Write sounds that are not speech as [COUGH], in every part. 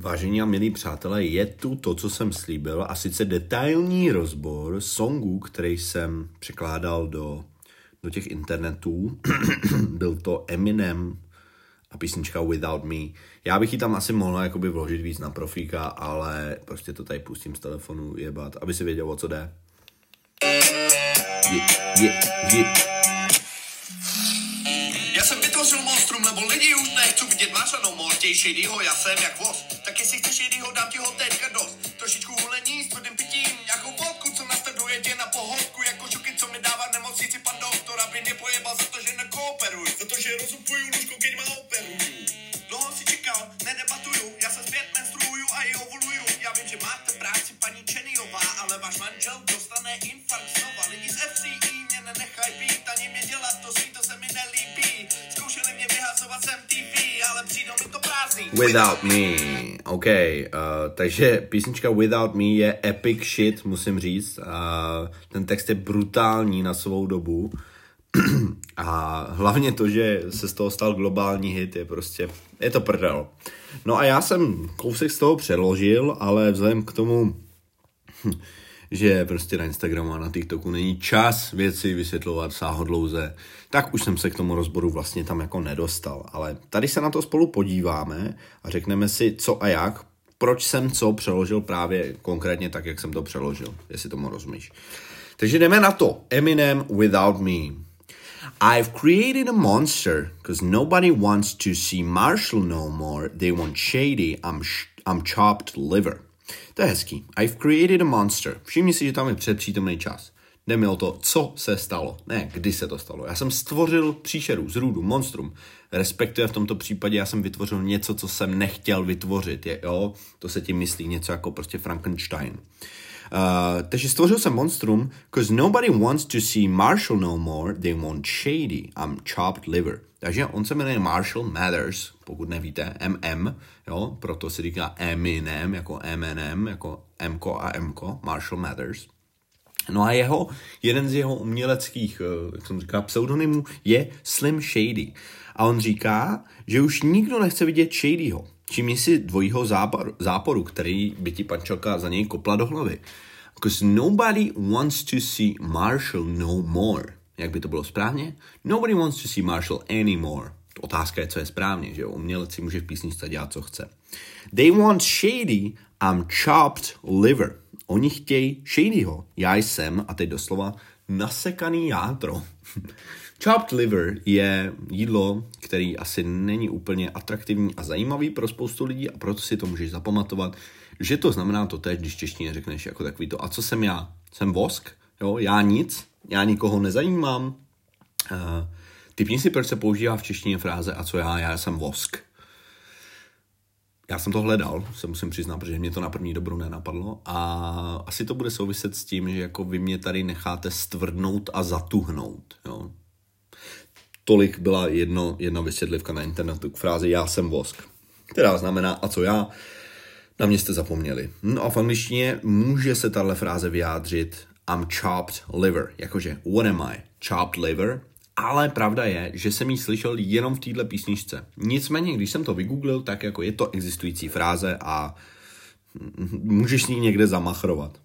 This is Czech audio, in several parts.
Vážení a milí přátelé, je tu to, co jsem slíbil, a sice detailní rozbor songů, který jsem překládal do, do těch internetů. [CLEARS THROAT] Byl to Eminem a písnička Without Me. Já bych ji tam asi mohl jakoby vložit víc na profíka, ale prostě to tady pustím z telefonu jebat, aby si věděl, o co jde. Je, je, je. Já jsem vytvořil monstrum, lebo lidi už nechci vidět no chtěj shadýho, já jsem jak voz. Tak jestli chceš shadýho, dám ti ho teďka dost. Trošičku hulení s tvrdým pitím, nějakou vodku, co nastaduje tě na pohodku, jako šuky, co mi dává nemocnici pan doktor, aby mě pojebal za to, že nekooperuj, za to, že rozupuju lůžko, keď ma operuju. Dlouho si čekal, nedebatuju, já se zpět menstruuju a i ovuluju. Já vím, že máte práci paní Čeniová, ale váš manžel dostane infarkt Without Me. OK, uh, takže písnička Without Me je epic shit, musím říct. Uh, ten text je brutální na svou dobu. [CLEARS THROAT] A hlavně to, že se z toho stal globální hit, je prostě, je to prdel. No a já jsem kousek z toho přeložil, ale vzhledem k tomu, hm, že prostě na Instagramu a na TikToku není čas věci vysvětlovat sáhodlouze, tak už jsem se k tomu rozboru vlastně tam jako nedostal. Ale tady se na to spolu podíváme a řekneme si co a jak, proč jsem co přeložil právě konkrétně tak, jak jsem to přeložil, jestli tomu rozumíš. Takže jdeme na to. Eminem Without Me. I've created a monster because nobody wants to see Marshall no more. They want shady, I'm, sh- I'm chopped liver. To je hezký. I've created a monster. Všimni si, že tam je předpřítomný čas. Jde mi o to, co se stalo, ne kdy se to stalo. Já jsem stvořil příšeru, zrůdu, monstrum. Respektive v tomto případě já jsem vytvořil něco, co jsem nechtěl vytvořit. Je, jo? To se tím myslí něco jako prostě Frankenstein. Uh, takže stvořil jsem monstrum, because nobody wants to see Marshall no more, they want shady, I'm chopped liver. Takže on se jmenuje Marshall Mathers, pokud nevíte, MM, jo, proto se říká Eminem, jako MNM, jako Mko a Mko, Marshall Mathers. No a jeho, jeden z jeho uměleckých, eh, jak jsem říkal, pseudonymů je Slim Shady. A on říká, že už nikdo nechce vidět Shadyho. Všimni si dvojího záporu, záporu, který by ti pančelka za něj kopla do hlavy. Because nobody wants to see Marshall no more. Jak by to bylo správně? Nobody wants to see Marshall anymore. Otázka je, co je správně, že? Umělec si může v písničce dělat, co chce. They want shady, I'm chopped liver. Oni chtějí shadyho. Já jsem, a teď doslova, nasekaný játro. [LAUGHS] Chopped liver je jídlo, který asi není úplně atraktivní a zajímavý pro spoustu lidí a proto si to můžeš zapamatovat, že to znamená to teď, když češtině řekneš jako takový to, a co jsem já? Jsem vosk? Jo, já nic? Já nikoho nezajímám? Uh, typni si, proč se používá v češtině fráze a co já? Já jsem vosk. Já jsem to hledal, se musím přiznat, protože mě to na první dobro nenapadlo a asi to bude souviset s tím, že jako vy mě tady necháte stvrdnout a zatuhnout. Jo? Tolik byla jedno, jedna vysvětlivka na internetu k frázi já jsem vosk, která znamená a co já, na mě jste zapomněli. No a v angličtině může se tahle fráze vyjádřit I'm chopped liver, jakože what am I? Chopped liver? Ale pravda je, že jsem ji slyšel jenom v této písničce. Nicméně, když jsem to vygooglil, tak jako je to existující fráze a můžeš s ní někde zamachrovat.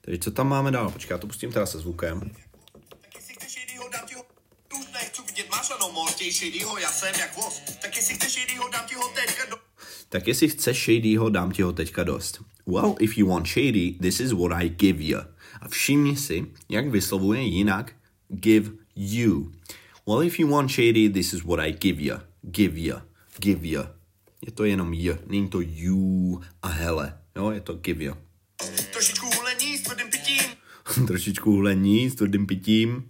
Takže co tam máme dál? Počkej, já to pustím teda se zvukem. Chtěj já jsem jak voz. Tak jestli chceš shadýho, dám ti ho teďka do... Tak jestli chceš dám ti ho teďka dost. Well, if you want shady, this is what I give you. A všimni si, jak vyslovuje jinak give you. Well, if you want shady, this is what I give you. Give you. Give you. Je to jenom j, není to you a hele. Jo, je to give you. Trošičku hulení s tvrdým pitím. [LAUGHS] Trošičku hulení s tvrdým pitím.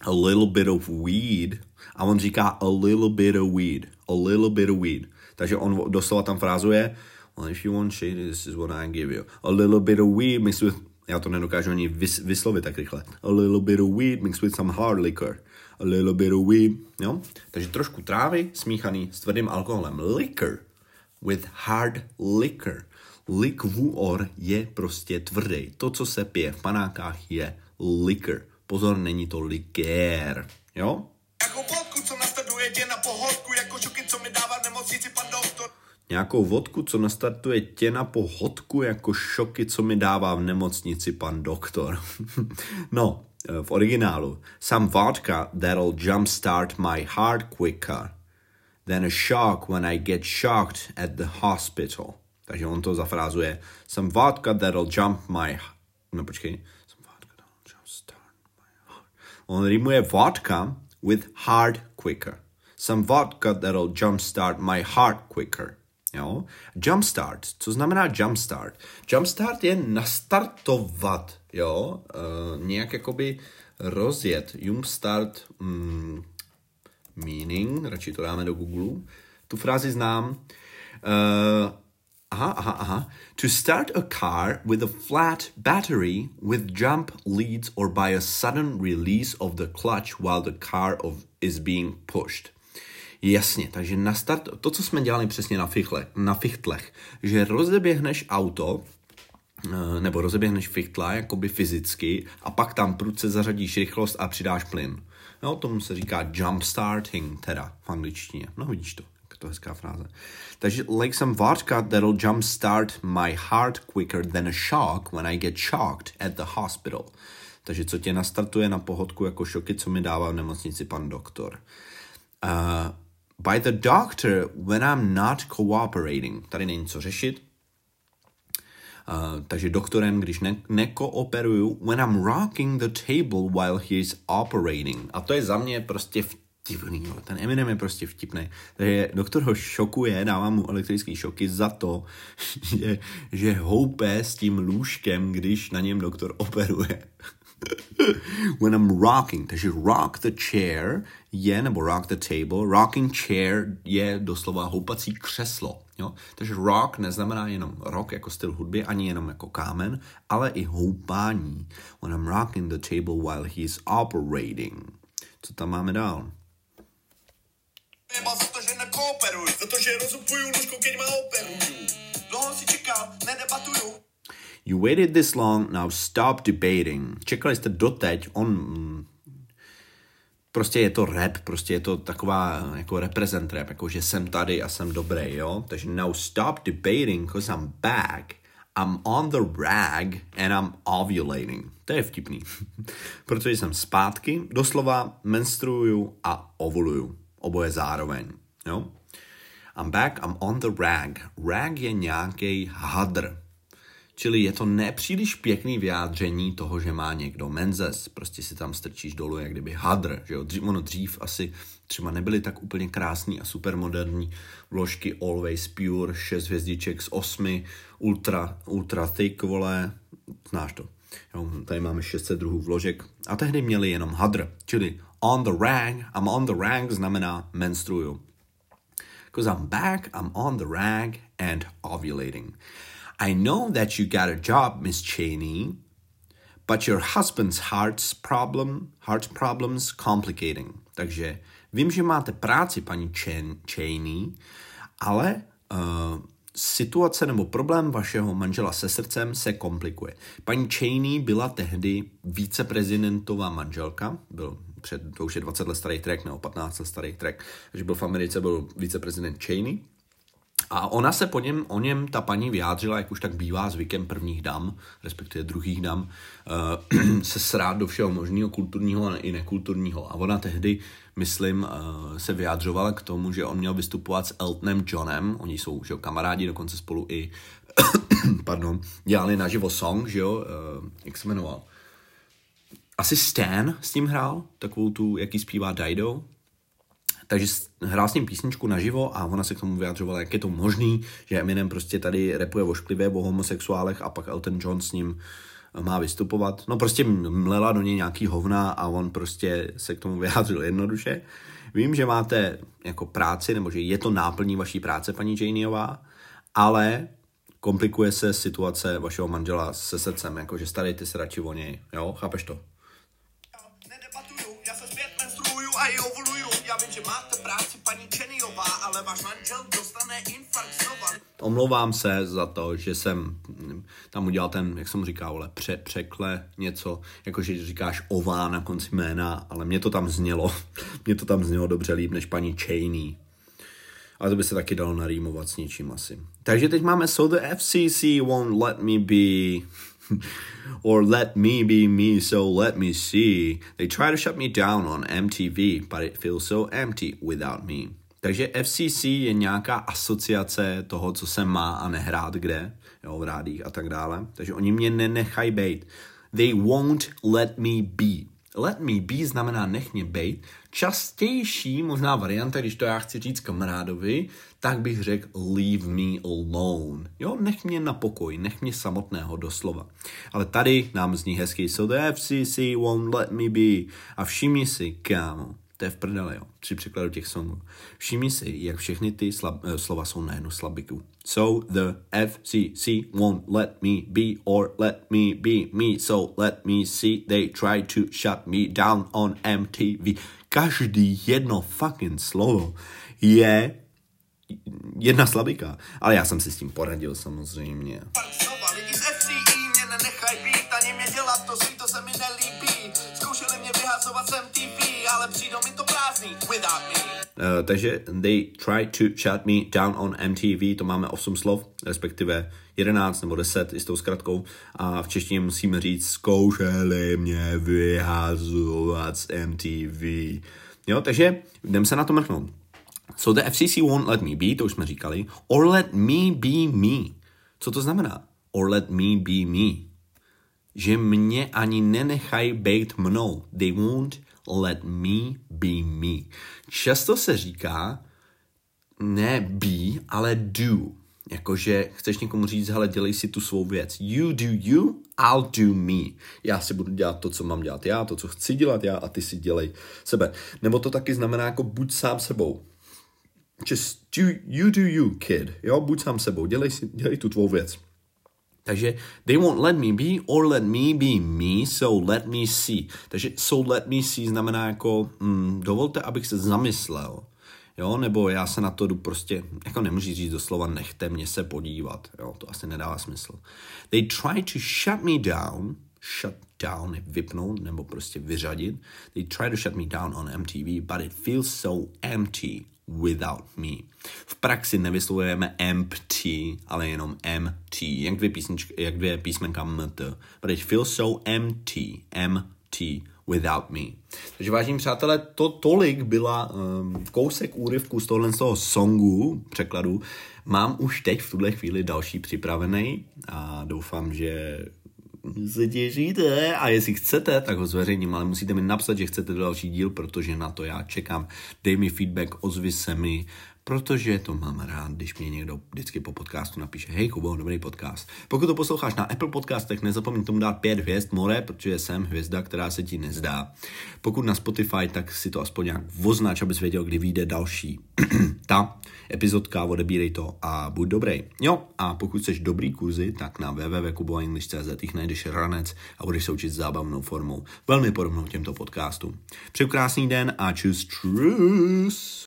A little bit of weed. A on říká a little bit of weed. A little bit of weed. Takže on doslova tam frázuje Well, if you want shady, this is what I give you. A little bit of weed mixed with... Já to nedokážu ani vys, vyslovit tak rychle. A little bit of weed mixed with some hard liquor. A little bit of weed. Jo? Takže trošku trávy smíchaný s tvrdým alkoholem. Liquor with hard liquor. Likvůr je prostě tvrdý. To, co se pije v panákách, je liquor. Pozor, není to likér. Jo? Nějakou vodku, co nastartuje tě na pohodku jako šoky, co mi dává v nemocnici pan doktor. [LAUGHS] no, v originálu. Some vodka that'll jumpstart my heart quicker than a shock when I get shocked at the hospital. Takže on to zafrázuje. Some vodka that'll jump my... No počkej. Some vodka that'll jumpstart my heart. On rýmuje vodka with heart quicker. Some vodka that'll jumpstart my heart quicker. Jo? Jumpstart. Co znamená jumpstart? Jumpstart je nastartovat, jo? Uh, nějak jakoby rozjet. Jumpstart mm, meaning, radši to dáme do Google. Tu frázi znám. Uh, aha, aha, aha. To start a car with a flat battery with jump leads or by a sudden release of the clutch while the car of, is being pushed. Jasně, takže na start, to, co jsme dělali přesně na, fichle, na fichtlech, že rozeběhneš auto, eh, nebo rozeběhneš fichtla jakoby fyzicky a pak tam prudce zařadíš rychlost a přidáš plyn. No, tomu se říká jump starting, teda v angličtině. No, vidíš to, jak to hezká fráze. Takže like some vodka that'll jump start my heart quicker than a shock when I get shocked at the hospital. Takže co tě nastartuje na pohodku jako šoky, co mi dává v nemocnici pan doktor. Uh, by the doctor when I'm not cooperating. Tady není co řešit. Uh, takže doktorem, když ne- nekooperuju, when I'm rocking the table while he's operating. A to je za mě prostě vtipný. Jo. Ten Eminem je prostě vtipný. Takže doktor ho šokuje, dává mu elektrický šoky za to, [LAUGHS] že, že houpe s tím lůžkem, když na něm doktor operuje. When I'm rocking, takže rock the chair je, nebo rock the table, rocking chair je doslova houpací křeslo. Jo? Takže rock neznamená jenom rock jako styl hudby, ani jenom jako kámen, ale i houpání. When I'm rocking the table while he's operating. Co tam máme dál? za to, že nekooperuj, za to, že lůžko, keď má operuju. Dlouho si čekal, nedebatuju, You waited this long, now stop debating. Čekali jste doteď, on... Mm, prostě je to rap, prostě je to taková jako represent rap, jako že jsem tady a jsem dobrý, jo? Takže now stop debating, cause I'm back. I'm on the rag and I'm ovulating. To je vtipný. [LAUGHS] Protože jsem zpátky, doslova menstruuju a ovuluju. Oboje zároveň, jo? I'm back, I'm on the rag. Rag je nějaký hadr, Čili je to nepříliš pěkný vyjádření toho, že má někdo menzes, prostě si tam strčíš dolů, jak kdyby hadr, že jo, dřív, ono dřív asi třeba nebyly tak úplně krásný a supermoderní vložky Always Pure, 6 hvězdiček z 8, ultra, ultra thick, vole, znáš to. Jo, tady máme 600 druhů vložek a tehdy měli jenom hadr, čili on the rag, I'm on the rag znamená menstruju. Because I'm back, I'm on the rag and ovulating. I know that you got a job, Miss Cheney, but your husband's heart's problem, heart problems complicating. Takže vím, že máte práci, paní Chen, Cheney, ale uh, situace nebo problém vašeho manžela se srdcem se komplikuje. Paní Cheney byla tehdy víceprezidentová manželka, byl před, to už je 20 let starý track, nebo 15 let starý track, takže byl v Americe, byl víceprezident Cheney a ona se po něm, o něm, ta paní vyjádřila, jak už tak bývá zvykem prvních dam, respektive druhých dam, uh, [CLEARS THROAT] se srát do všeho možného, kulturního a i nekulturního. A ona tehdy, myslím, uh, se vyjádřovala k tomu, že on měl vystupovat s Eltonem Johnem, oni jsou že jo, kamarádi, dokonce spolu i [CLEARS THROAT] pardon, dělali naživo song, že jo, uh, jak se jmenoval? Asi Stan s ním hrál, takovou tu, jaký zpívá Dido, takže hrál s ním písničku naživo a ona se k tomu vyjadřovala, jak je to možný, že Eminem prostě tady repuje ošklivě o homosexuálech a pak Elton John s ním eh, má vystupovat. No prostě mlela do něj nějaký hovna a on prostě se k tomu [LAUGHS] vyjádřil jednoduše. Vím, že máte jako práci, nebo že je to náplní vaší práce, paní Janeyová, ale komplikuje se situace vašeho manžela se srdcem, jakože starejte se radši o něj, jo, chápeš to? Já vím, že máte práci, paní Čeniová, ale váš manžel dostane infarkt znova. Omlouvám se za to, že jsem tam udělal ten, jak jsem říkal, ale pře, překle něco, jakože říkáš ová na konci jména, ale mě to tam znělo, [LAUGHS] mě to tam znělo dobře líp než paní Cheney. Ale to by se taky dalo narýmovat s něčím asi. Takže teď máme So the FCC won't let me be... [LAUGHS] or let me be me, so let me see. They try to shut me down on MTV, but it feels so empty without me. Takže FCC je nějaká asociace toho, co se má a nehrát kde, jo, v rádích a tak dále. Takže oni mě nenechají být. They won't let me be. Let me be znamená nech mě bejt. Častější možná varianta, když to já chci říct kamarádovi, tak bych řekl leave me alone. Jo, nech mě na pokoj, nech mě samotného doslova. Ale tady nám zní hezky, so the FCC won't let me be. A všimni si, kámo, to je v prdele, jo, při překladu těch songů. Všimni si, jak všechny ty slab, uh, slova jsou na jednu slabiku. So the FCC won't let me be or let me be me, so let me see they try to shut me down on MTV. Každý jedno fucking slovo je jedna slabika. Ale já jsem si s tím poradil samozřejmě. Uh, takže they try to shut me down on MTV, to máme 8 slov, respektive 11 nebo 10 i s tou zkratkou a v češtině musíme říct zkoušeli mě vyhazovat z MTV. Jo, takže jdem se na to mrknout. So the FCC won't let me be, to už jsme říkali, or let me be me. Co to znamená? Or let me be me. Že mě ani nenechají být mnou. They won't let me be me. Často se říká ne be, ale do. Jakože chceš někomu říct, hele, dělej si tu svou věc. You do you, I'll do me. Já si budu dělat to, co mám dělat já, to, co chci dělat já a ty si dělej sebe. Nebo to taky znamená jako buď sám sebou. Just do, you do you, kid. Jo, buď sám sebou, dělej, si, dělej tu tvou věc. Takže they won't let me be or let me be me, so let me see. Takže so let me see znamená jako mm, dovolte, abych se zamyslel. Jo, nebo já se na to jdu prostě, jako nemůžu říct doslova nechte mě se podívat. Jo, to asi nedává smysl. They try to shut me down, shut down vypnout nebo prostě vyřadit. They try to shut me down on MTV, but it feels so empty without me. V praxi nevyslovujeme empty, ale jenom MT, jak dvě, písničky, jak dvě písmenka MT. But it feels so empty, empty without me. Takže vážení přátelé, to tolik byla um, kousek úryvku z tohle z toho songu, překladu. Mám už teď v tuhle chvíli další připravený a doufám, že se těšíte a jestli chcete, tak ho zveřejním, ale musíte mi napsat, že chcete další díl, protože na to já čekám. Dej mi feedback, ozvi se mi, protože to mám rád, když mě někdo vždycky po podcastu napíše, hej Kubo, dobrý podcast. Pokud to posloucháš na Apple podcastech, nezapomeň tomu dát pět hvězd more, protože jsem hvězda, která se ti nezdá. Pokud na Spotify, tak si to aspoň nějak označ, abys věděl, kdy vyjde další [CLEARS THROAT] ta epizodka, odebírej to a buď dobrý. Jo, a pokud chceš dobrý kurzy, tak na www.kuboenglish.cz jich najdeš ranec a budeš se učit zábavnou formou. Velmi podobnou těmto podcastům. Přeju krásný den a čus, čus.